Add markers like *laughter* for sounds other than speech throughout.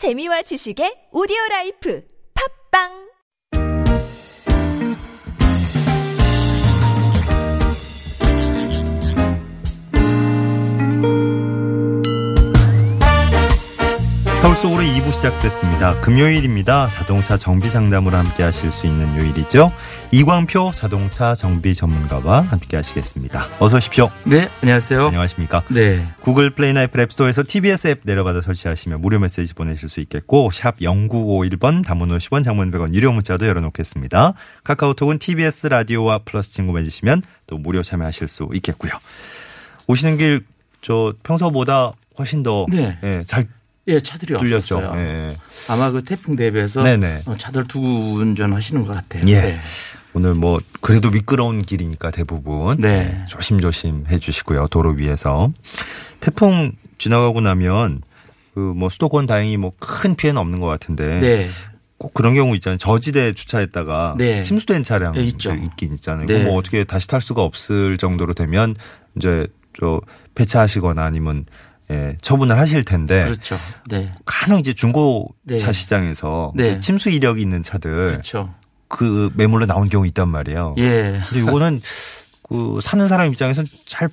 재미와 지식의 오디오 라이프. 팟빵 서울 속으로 2부 시작됐습니다. 금요일입니다. 자동차 정비 상담으로 함께 하실 수 있는 요일이죠. 이광표 자동차 정비 전문가와 함께 하시겠습니다. 어서 오십시오. 네, 안녕하세요. 안녕하십니까. 네. 구글 플레이나 애플 앱스토어에서 TBS 앱 내려받아 설치하시면 무료 메시지 보내실 수 있겠고 샵 0951번 단문 50원 장문 100원 유료 문자도 열어놓겠습니다. 카카오톡은 TBS 라디오와 플러스 친구 맺으시면 또 무료 참여하실 수 있겠고요. 오시는 길 저 평소보다 훨씬 더 네. 예, 잘 예, 차들이 뚫렸죠. 없었어요. 예. 아마 그 태풍 대비해서 네네. 어, 차들 두고 운전하시는 것 같아요. 예. 네. 오늘 뭐 그래도 미끄러운 길이니까 대부분 네. 조심조심 해주시고요 도로 위에서 태풍 지나가고 나면 그 뭐 수도권 다행히 뭐 큰 피해는 없는 것 같은데 네. 꼭 그런 경우 있잖아요 저지대 주차했다가 네. 침수된 차량 네, 있죠. 있긴 있잖아요 네. 뭐 어떻게 다시 탈 수가 없을 정도로 되면 이제 저 폐차하시거나 아니면 예, 처분을 하실 텐데 그렇죠. 네. 간혹 이제 중고차 네. 시장에서 네. 그 침수 이력이 있는 차들 그렇죠. 그 매물로 나온 경우 있단 말이에요. 예. 근데 이거는 그 사는 사람 입장에서는 잘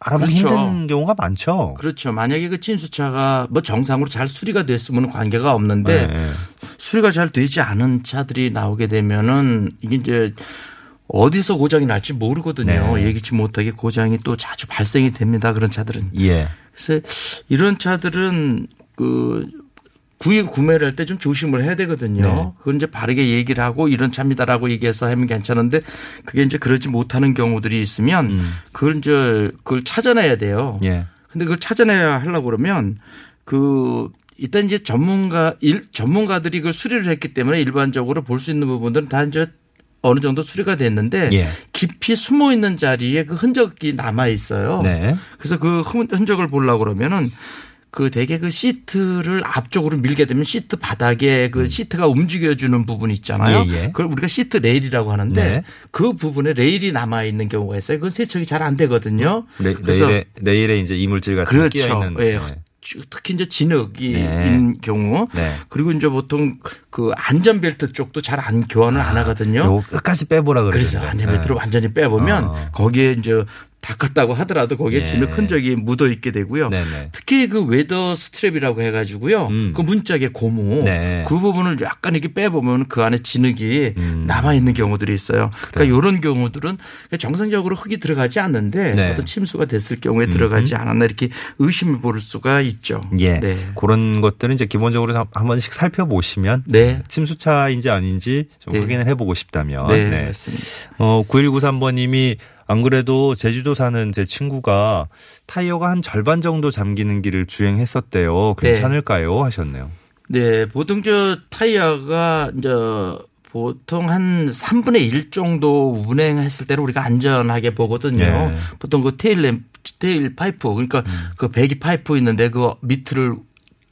알아보기 그렇죠. 힘든 경우가 많죠. 그렇죠. 만약에 그 침수차가 뭐 정상으로 잘 수리가 됐으면 관계가 없는데 네. 수리가 잘 되지 않은 차들이 나오게 되면은 이게 이제 어디서 고장이 날지 모르거든요. 네. 예기치 못하게 고장이 또 자주 발생이 됩니다. 그런 차들은. 예. 그래서 이런 차들은 그 구입 구매를 할 때 좀 조심을 해야 되거든요. 네. 그건 이제 바르게 얘기를 하고 이런 차입니다라고 얘기해서 하면 괜찮은데 그게 이제 그러지 못하는 경우들이 있으면 그걸 이제 그걸 찾아내야 돼요. 음. 예. 근데 그걸 찾아내야 하려고 그러면 그 일단 이제 전문가 일 전문가들이 그 수리를 했기 때문에 일반적으로 볼 수 있는 부분들은 다 이제 어느 정도 수리가 됐는데 예. 깊이 숨어 있는 자리에 그 흔적이 남아 있어요. 네. 그래서 그 흔- 흔적을 보려고 그러면은 그 대개 그 시트를 앞쪽으로 밀게 되면 시트 바닥에 그 시트가 움직여주는 부분 있잖아요. 음. 예, 예. 그걸 우리가 시트 레일이라고 하는데 네. 그 부분에 레일이 남아 있는 경우가 있어요. 그건 세척이 잘 안 되거든요. 레, 그래서 레일에 레일에 이제 이물질 같은 게 끼어 그렇죠. 있는. 예. 특히 이제 진흙이 네. 경우 네. 그리고 이제 보통 그 안전벨트 쪽도 잘 안 교환을 안 하거든요. 끝까지 빼보라 그래서. 안전벨트를 완전히 빼보면 어. 거기에 이제 닦았다고 하더라도 거기에 예. 진흙 흔적이 묻어 있게 되고요. 네네. 특히 그 weather strip이라고 해가지고요. 음. 그 문짝의 고무 네. 그 부분을 약간 이렇게 빼보면 그 안에 진흙이 음. 남아 있는 경우들이 있어요. 그러니까 이런 경우들은 정상적으로 흙이 들어가지 않는데 네. 어떤 침수가 됐을 경우에 들어가지 않았나 이렇게 의심해 볼 수가 있죠. 예. 네. 그런 것들은 이제 기본적으로 한- 한 번씩 살펴보시면 네. 침수차인지 아닌지 좀 네. 확인을 해보고 싶다면. 네, 맞습니다. 어, 9193번님이 안 그래도 제주도 사는 제 친구가 타이어가 한 절반 정도 잠기는 길을 주행했었대요. 괜찮을까요? 하셨네요. 네, 보통 저 타이어가 이제 보통 한 3분의 1 정도 운행했을 때는 우리가 안전하게 보거든요. 네. 보통 그 tail 램, tail pipe 그러니까 음. 그 배기 파이프 있는데 그 밑을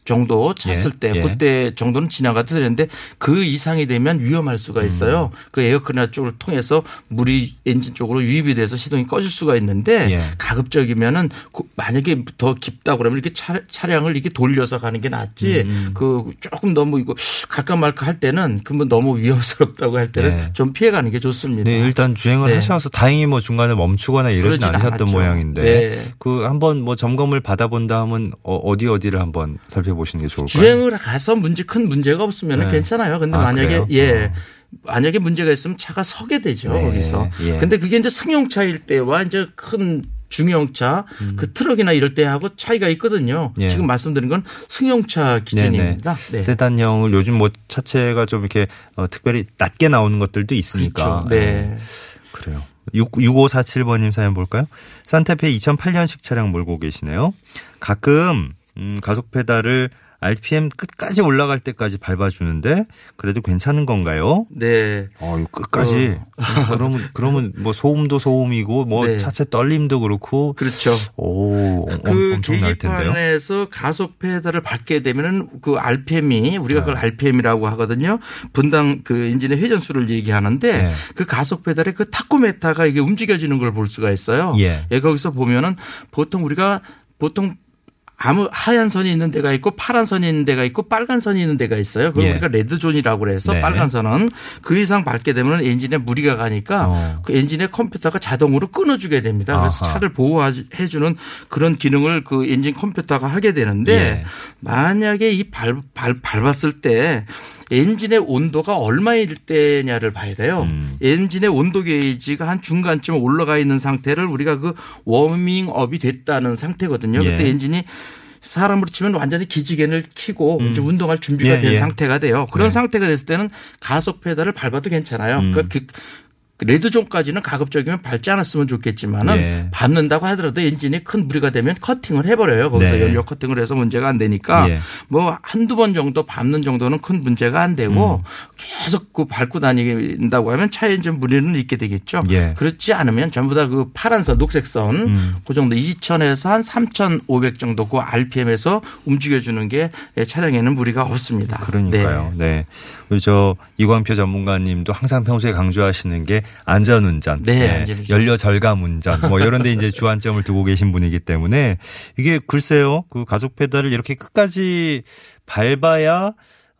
정도 찼을 예, 때 예. 그때 정도는 지나가도 되는데 그 이상이 되면 위험할 수가 있어요. 음. 그 에어컨이나 쪽을 통해서 물이 엔진 쪽으로 유입이 돼서 시동이 꺼질 수가 있는데 예. 가급적이면은 그 만약에 더 깊다 그러면 이렇게 차, 차량을 이렇게 돌려서 가는 게 낫지 음. 그 조금 너무 이거 갈까 말까 할 때는 그러면 너무 위험스럽다고 할 때는 네. 좀 피해 가는 게 좋습니다. 네, 일단 주행을 네. 하셔서 다행히 뭐 중간에 멈추거나 이러진 않으셨던 않았죠. 모양인데 네. 그 한번 뭐 점검을 받아본 다음은 어, 어디 어디를 한번 살펴 보시는 게 좋을까요? 주행을 가서 문제 큰 문제가 없으면 네. 괜찮아요. 근데 아, 만약에 그래요? 예. 어. 만약에 문제가 있으면 차가 서게 되죠. 네. 거기서. 예. 근데 그게 이제 승용차일 때와 이제 큰 중형차 그 트럭이나 이럴 때 하고 차이가 있거든요. 음. 예. 지금 말씀드린 건 승용차 기준입니다. 네. 네. 세단형을 요즘 뭐 차체가 좀 이렇게 어, 특별히 낮게 나오는 것들도 있으니까. 그렇죠. 네. 그래요. 6, 6547번님 사연 볼까요? 산타페 2008년식 차량 몰고 계시네요. 가끔, 음, 가속 페달을 RPM 끝까지 올라갈 때까지 밟아주는데 그래도 괜찮은 건가요? 네. 어, 끝까지. 그러면, 그러면 뭐 소음도 소음이고 뭐 네. 차체 떨림도 그렇고. 그렇죠. 오, 엄- 그 엄청날 텐데요. 계기판에서 가속 페달을 밟게 되면은 그 RPM이 우리가 네. 그걸 RPM이라고 하거든요. 분당 그 엔진의 회전수를 얘기하는데 네. 그 가속 페달의 그 tachometer가 이게 움직여지는 걸 볼 수가 있어요. 예. 거기서 보면은 보통 우리가 보통 아무 하얀 선이 있는 데가 있고 파란 선이 있는 데가 있고 빨간 선이 있는 데가 있어요. 그걸 예. 우리가 red zone이라고 그래서 네. 빨간 선은 그 이상 밟게 되면 엔진에 무리가 가니까 어. 그 엔진의 컴퓨터가 자동으로 끊어주게 됩니다. 그래서 아하. 차를 보호해 주는 그런 기능을 그 엔진 컴퓨터가 하게 되는데 예. 만약에 이 밟, 밟, 밟았을 때 엔진의 온도가 얼마일 때냐를 봐야 돼요. 음. 엔진의 온도 게이지가 한 중간쯤 올라가 있는 상태를 우리가 그 워밍업이 됐다는 상태거든요. 예. 그때 엔진이 사람으로 치면 완전히 기지개를 켜고 이제 운동할 준비가 예, 된 예. 상태가 돼요. 그런 네. 상태가 됐을 때는 가속 페달을 밟아도 괜찮아요. 음. 그러니까 그 레드존까지는 가급적이면 밟지 않았으면 좋겠지만은 예. 밟는다고 하더라도 엔진이 큰 무리가 되면 커팅을 해버려요. 거기서 네. 연료 커팅을 해서 문제가 안 되니까 예. 뭐 한두 번 정도 밟는 정도는 큰 문제가 안 되고 음. 계속 그 밟고 다닌다고 하면 차에 좀 무리는 있게 되겠죠. 예. 그렇지 않으면 전부 다 그 파란선, 녹색선 음. 그 정도 2,000에서 한 3,500 정도 그 RPM에서 움직여주는 게 차량에는 무리가 없습니다. 그러니까요. 네. 우리 저 이광표 전문가님도 항상 평소에 강조하시는 게 안전운전, 네, 안전운전. 연료 절감 운전, 뭐 이런 데 이제 주안점을 두고 계신 분이기 때문에 이게 글쎄요, 그 가속 페달을 이렇게 끝까지 밟아야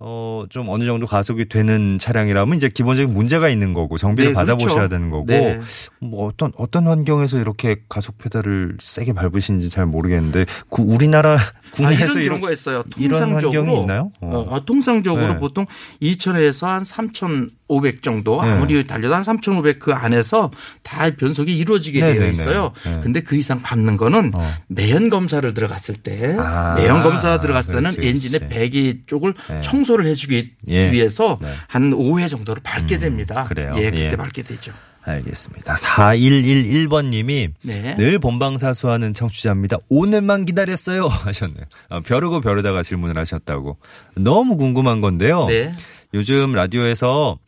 어, 좀 어느 정도 가속이 되는 차량이라면 이제 기본적인 문제가 있는 거고 정비를 네, 받아보셔야 그렇죠. 되는 거고 네. 뭐 어떤 어떤 환경에서 이렇게 가속 페달을 세게 밟으시는지 잘 모르겠는데 그 우리나라 아, *laughs* 국내에서 이런 이런 경우가 있어요. 통상적으로? 어. 어, 통상적으로 네. 보통 2,000에서 한 3,500 정도 네. 아무리 달려도 한 3,500 그 안에서 다 변속이 이루어지게 네, 되어 네, 네. 있어요. 네. 근데 그 이상 밟는 거는 어. 매연 검사를 들어갔을 때 아, 매연 검사 들어갔을 때는 그렇지, 엔진의. 배기 쪽을 네. 청소 를 해주기 예. 위해서 네. 한 5회 정도를 밟게 됩니다. 그래요? 예, 그때 예. 밟게 되죠. 알겠습니다. 4111번님이 네. 늘 본방사수하는 청취자입니다. 오늘만 기다렸어요 *laughs* 하셨네요. 아, 벼르고 벼르다가 질문을 하셨다고. 너무 궁금한 건데요. 네. 요즘 라디오에서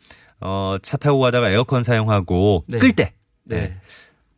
어, 차 타고 가다가 에어컨 사용하고 네. 끌때 네.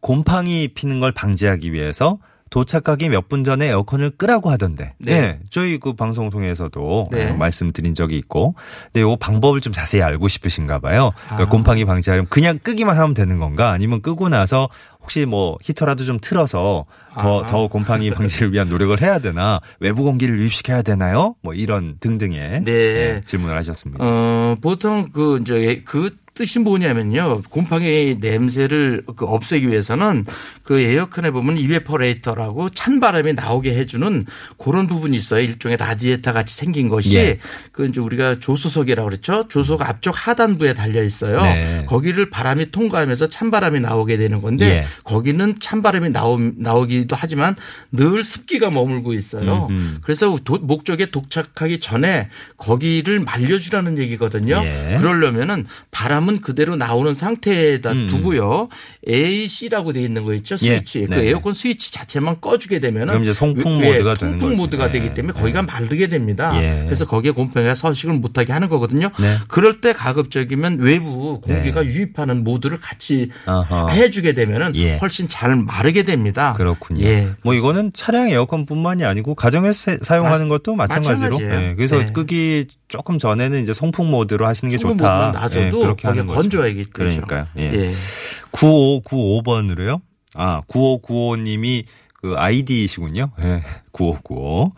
곰팡이 피는 걸 방지하기 위해서 도착하기 몇 분 전에 에어컨을 끄라고 하던데. 네. 네. 저희 그 방송 통해서도 네. 어, 말씀드린 적이 있고. 근데 요 방법을 좀 자세히 알고 싶으신가 봐요. 그러니까 아. 곰팡이 방지하려면 그냥 끄기만 하면 되는 건가? 아니면 끄고 나서 혹시 뭐 히터라도 좀 틀어서 더, 아. 더 곰팡이 *laughs* 방지를 위한 노력을 해야 되나? 외부 공기를 유입시켜야 되나요? 뭐 이런 등등의 네. 질문을 하셨습니다. 어, 보통 그, 이제 그 뜻이 뭐냐면요. 곰팡이 냄새를 그 없애기 위해서는 그 에어컨에 보면 evaporator라고 찬 바람이 나오게 해주는 그런 부분이 있어요. 일종의 라디에이터 같이 생긴 것이 예. 그 이제 우리가 조수석이라고 그랬죠. 조수석 앞쪽 하단부에 달려 있어요. 네. 거기를 바람이 통과하면서 찬 바람이 나오게 되는 건데 예. 거기는 찬 바람이 나오, 나오기도 하지만 늘 습기가 머물고 있어요. 음흠. 그래서 도- 목적지에 도착하기 전에 거기를 말려주라는 얘기거든요. 예. 그러려면은 바람 은 그대로 나오는 상태에다 음. 두고요. AC라고 돼 있는 거 있죠. 스위치. 예. 그 네네. 에어컨 스위치 자체만 꺼주게 되면은 그럼 이제 송풍 왜- 모드가 왜 되는 통풍. 모드가 예. 되기 때문에 예. 거기가 마르게 됩니다. 예. 그래서 거기에 곰팡이가 서식을 못하게 하는 거거든요. 네. 그럴 때 가급적이면 외부 공기가 네. 유입하는 모드를 같이. 해주게 되면은 예. 훨씬 잘 마르게 됩니다. 그렇군요. 예. 뭐 이거는 차량 에어컨뿐만이 아니고 가정에서 사- 사용하는 것도 마찬가지로. 마찬가지예요. 예, 그래서 네. 끄기 조금 전에는 이제 송풍 모드로 하시는 게 좋다. 놔줘도 예, 그렇게 하는 거죠. 건조하겠죠. 그러니까요. 예. 예. 9595번으로요. 아, 9595님이 그 아이디이시군요. 예. 9595.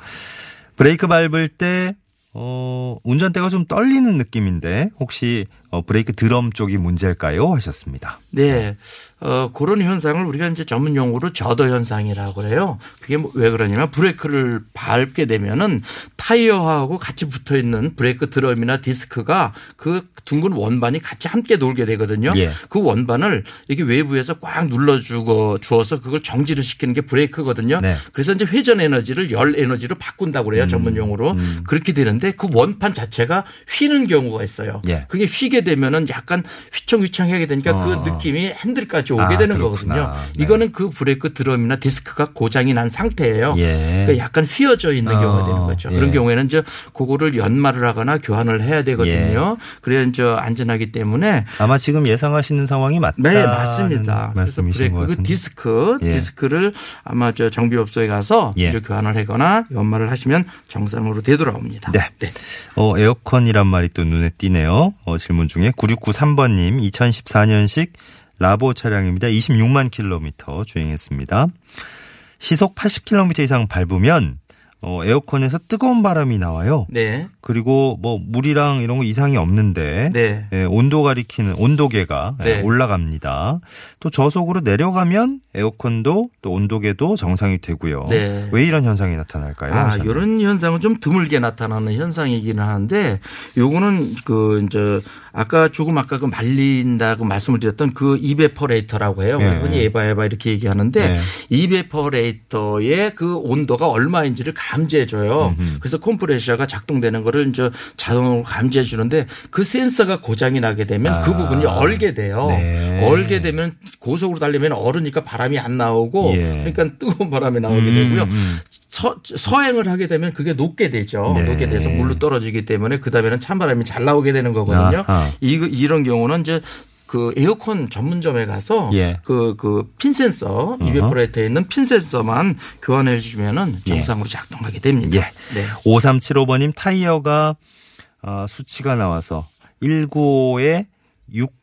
브레이크 밟을 때 어, 운전대가 좀 떨리는 느낌인데 혹시 어, 브레이크 드럼 쪽이 문제일까요? 하셨습니다. 네. 어, 그런 현상을 우리가 이제 전문 용어로 judder 현상이라고 그래요. 그게 뭐 왜 그러냐면 브레이크를 밟게 되면은 타이어하고 같이 붙어 있는 브레이크 드럼이나 디스크가 그 둥근 원반이 같이 함께 놀게 되거든요. 예. 그 원반을 이렇게 외부에서 꽉 눌러주고 주어서 그걸 정지를 시키는 게 브레이크거든요. 네. 그래서 이제 회전 에너지를 열 에너지로 바꾼다고 그래요. 전문 용어로. 그렇게 되는데 그 원판 자체가 휘는 경우가 있어요. 예. 그게 휘게 되면은 약간 휘청휘청하게 되니까 어. 그 느낌이 핸들까지 오게 아, 되는 그렇구나. 거거든요. 네. 이거는 그 브레이크 드럼이나 디스크가 고장이 난 상태예요. 예. 그러니까 약간 휘어져 있는 어, 경우가 되는 거죠. 예. 그런 경우에는 이제 그거를 연마를 하거나 교환을 해야 되거든요. 그래야 이제 안전하기 때문에 아마 지금 예상하시는 상황이 맞다. 네, 맞습니다. 그래서 브레이크 것 그. 디스크, 예. 디스크를 아마 저 정비업소에 가서 예. 이제 교환을 하거나 연마를 하시면 정상으로 되돌아옵니다. 네. 어, 에어컨이란 말이 또 눈에 띄네요. 어, 질문 중에 9693번님 2014년식 라보 차량입니다. 26만 킬로미터 주행했습니다. 시속 80km 이상 밟으면 어, 에어컨에서 뜨거운 바람이 나와요. 네. 그리고 뭐 물이랑 이런 거 이상이 없는데 네. 예, 온도 가리키는 온도계가 예, 네. 올라갑니다. 또 저속으로 내려가면 에어컨도 또 온도계도 정상이 되고요. 네. 왜 이런 현상이 나타날까요? 아? 이런 현상은 좀 드물게 나타나는 현상이기는 한데 요거는 그 이제 아까 조금 아까 그 말린다고 말씀을 드렸던 그 evaporator라고 해요. 예. 우리 흔히 에바 에바 이렇게 얘기하는데 네. evaporator의 그 온도가 얼마인지를 감지해 줘요. 그래서 컴프레셔가 작동되는 거를 이제 자동으로 감지해 주는데 그 센서가 고장이 나게 되면 그 아. 부분이 얼게 돼요. 네. 얼게 되면 고속으로 달리면 얼으니까 바람이 안 나오고 예. 그러니까 뜨거운 바람이 나오게 음, 되고요. 음. 서, 서행을 하게 되면 그게 녹게 되죠. 네. 녹게 돼서 물로 떨어지기 때문에 그 다음에는 찬바람이 잘 나오게 되는 거거든요. 아하. 이, 이런 경우는 이제 그 에어컨 전문점에 가서 예. 그, 그 핀 센서, 이베퍼레이터에 있는 핀 센서만 교환해 주면은 예. 정상으로 작동하게 됩니다. 예. 네. 5375번님 타이어가 어, 수치가 나와서 195에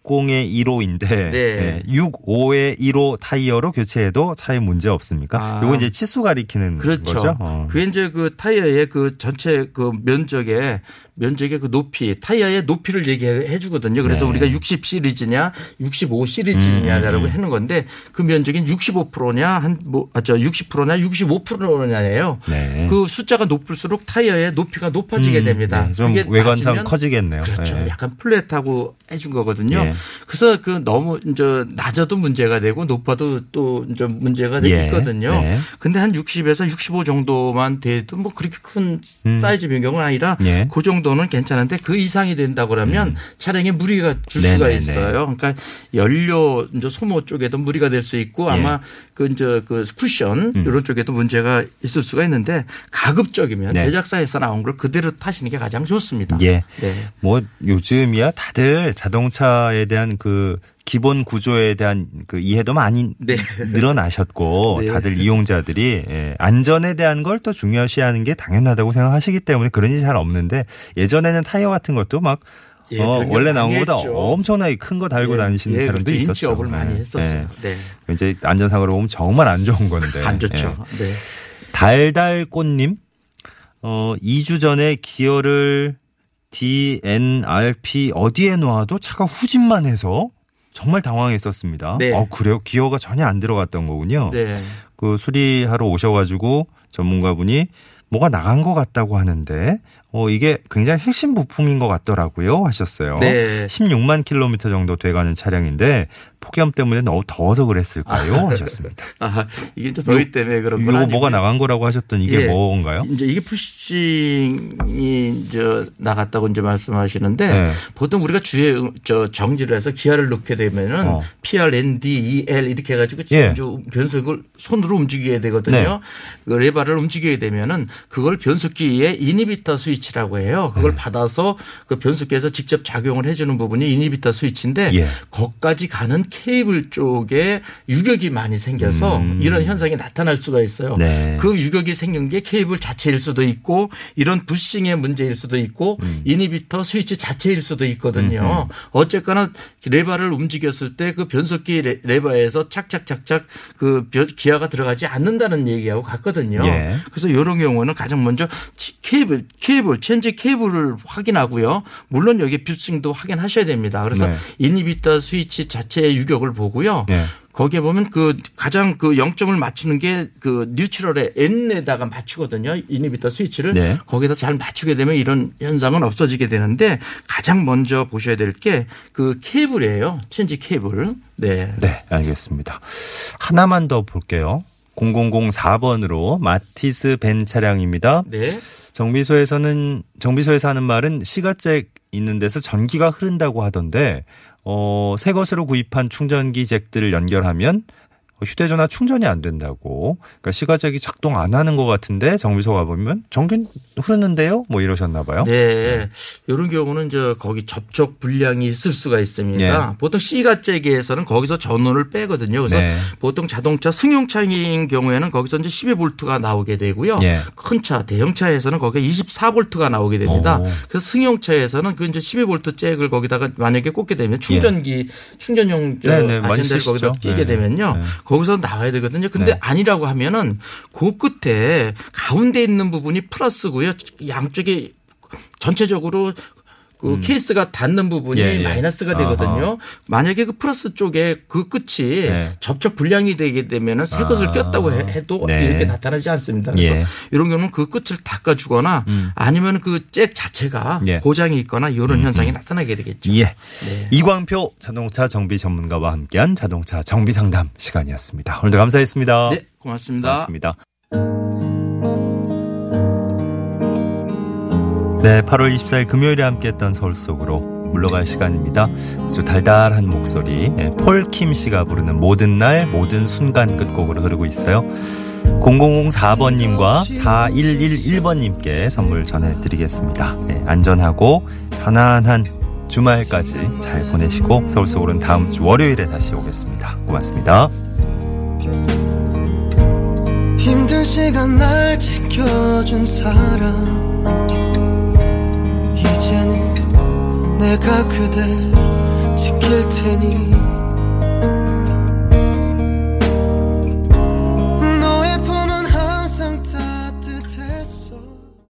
60의 1호인데 네. 65의 1호 타이어로 교체해도 차에 문제 없습니까? 아. 요거 이제 치수 가리키는 그렇죠. 거죠. 어. 그게 이제 그 타이어의 그 전체 그 면적의 면적의 그 높이, 타이어의 높이를 얘기해 주거든요. 그래서 네. 우리가 60 시리즈냐, 65 시리즈냐라고 음, 음. 하는 건데 그 면적이 65%냐, 한 뭐, 아, 저 60%냐, 65%냐예요. 네. 그 숫자가 높을수록 타이어의 높이가 높아지게 음, 됩니다. 네, 좀 외관상 커지겠네요. 그렇죠. 네. 약간 플랫하고 해준 거거든요. 예. 그래서 그 너무 이제 낮아도 문제가 되고 높아도 또 이제 문제가 예. 있거든요. 네. 근데 한 60에서 65 정도만 돼도 뭐 그렇게 큰 음. 사이즈 변경은 아니라 예. 음. 그 정도는 괜찮은데 그 이상이 된다 그러면 차량에 무리가 줄 수가 네네네. 있어요. 그러니까 연료 이제 소모 쪽에도 무리가 될 수 있고 예. 아마 그 이제 그 쿠션 음. 이런 쪽에도 문제가 있을 수가 있는데 가급적이면 네. 제작사에서 나온 걸 그대로 타시는 게 가장 좋습니다. 예. 네. 뭐 요즘이야 다들 자동차에 대한 그 기본 구조에 대한 그 이해도 많이 네. 늘어나셨고 *laughs* 네. 다들 이용자들이 예, 안전에 대한 걸 또 중요시하는 게 당연하다고 생각하시기 때문에 그런 일이 잘 없는데 예전에는 타이어 같은 것도 막 예, 어, 원래 나온 것보다. 엄청나게 큰 거 달고 예, 다니시는 예, 사람도 그렇죠. 있었죠. 인치업을 많이 예, 했었어요. 네. 예. 이제 안전상으로 보면 정말 안 좋은 건데. 안 좋죠. 예. 네. 달달꽃님, 어, 2주 전에 기어를 DNRP 어디에 놓아도 차가 후진만 해서 정말 당황했었습니다. 네. 어, 그래요? 기어가 전혀 안 들어갔던 거군요. 네. 그 수리하러 오셔가지고 전문가분이 뭐가 나간 것 같다고 하는데, 어, 이게 굉장히 핵심 부품인 것 같더라고요. 하셨어요. 네. 16만 킬로미터 정도 돼가는 차량인데, 폭염 때문에 너무 더워서 그랬을까요? 하셨습니다. *laughs* 아, 이게 이제 더위 때문에 그런 건 이거 뭐가. 나간 거라고 하셨던 이게 예. 뭔가요? 이제 이게 bushing이 이제 나갔다고 이제 말씀하시는데 네. 보통 우리가 주에 저 정지를 해서 기아를 넣게 되면은 어. PRND, 2L 이렇게 해가지고 예. 변속을 손으로 움직여야 되거든요. 네. 그 레바를 움직여야 되면은 그걸 변속기에 inhibitor 스위치라고 해요. 그걸 네. 받아서 그 변속기에서 직접 작용을 해주는 부분이 inhibitor 스위치인데 예. 거기까지 가는 케이블 쪽에 유격이 많이 생겨서 음. 이런 현상이 나타날 수가 있어요. 네. 그 유격이 생긴 게 케이블 자체일 수도 있고 이런 bushing의 문제일 수도 있고 음. inhibitor 스위치 자체일 수도 있거든요. 어쨌거나 레바를 움직였을 때 그 변속기 레- 레버에서 착착착착 그 변- 기아가 들어가지 않는다는 얘기하고 같거든요. 예. 그래서 이런 경우는 가장 먼저 치- 케이블 케이블 체인지 케이블을 확인하고요. 물론 여기 bushing도 확인하셔야 됩니다. 그래서 네. inhibitor 스위치 자체의 유격을 보고요. 네. 거기에 보면 그 가장 그 0점을 맞추는 게 그 neutral의 N에다가 맞추거든요. inhibitor 스위치를 네. 거기다 잘 맞추게 되면 이런 현상은 없어지게 되는데 가장 먼저 보셔야 될 게 그 케이블이에요. 체인지 케이블. 네. 네, 알겠습니다. 하나만 더 볼게요. 0004번으로 마티스 벤 차량입니다. 네. 정비소에서는 정비소에서 하는 말은 시가잭 있는 데서 전기가 흐른다고 하던데 어, 새 것으로 구입한 충전기 잭들을 연결하면 휴대전화 충전이 안 된다고. 그러니까 시가잭이 작동 안 하는 것 같은데 정비소 가 보면 전기 흐르는데요? 뭐 이러셨나 봐요. 네. 이런 경우는 이제 거기 접촉 불량이 있을 수가 있습니다. 예. 보통 C가째기에서는 거기서 전원을 빼거든요. 그래서 네. 보통 자동차 승용차인 경우에는 거기서 이제 12볼트가 나오게 되고요. 예. 큰 차, 대형차에서는 거기에 24볼트가 나오게 됩니다. 오. 그래서 승용차에서는 그 이제 12볼트 잭을 거기다가 만약에 꽂게 되면 충전기 충전용 저 네, 네, 아젠다를. 거기다 끼게 네. 되면요. 네. 거기서 나와야 되거든요. 근데 네. 아니라고 하면은 그 끝에 가운데 있는 부분이 플러스고요. 양쪽에 전체적으로 그 케이스가 닿는 부분이 음. 예, 예. 마이너스가 되거든요. 만약에 그 플러스 쪽에 그 끝이 네. 접촉 불량이 되게 되면은 새 것을 아. 꼈다고 해- 해도 네. 이렇게 나타나지 않습니다. 그래서 예. 이런 경우는 그 끝을 닦아주거나 아니면 그 잭 자체가 예. 고장이 있거나 이런 현상이 나타나게 되겠죠. 예. 네. 이광표 자동차 정비 전문가와 함께한 자동차 정비 상담 시간이었습니다. 오늘도 감사했습니다. 네, 고맙습니다. 고맙습니다. 네, 8월 24일 금요일에 함께했던 서울 속으로 물러갈 시간입니다. 아주 달달한 목소리, 예, 폴킴 씨가 부르는 모든 날, 모든 순간 끝곡으로 흐르고 있어요. 0004번님과 4111번님께 선물 전해드리겠습니다. 예, 안전하고 편안한 주말까지 잘 보내시고 서울 속으로는 다음 주 월요일에 다시 오겠습니다. 고맙습니다. 힘든 시간 날 지켜준 사람 내가 그댈 지킬 테니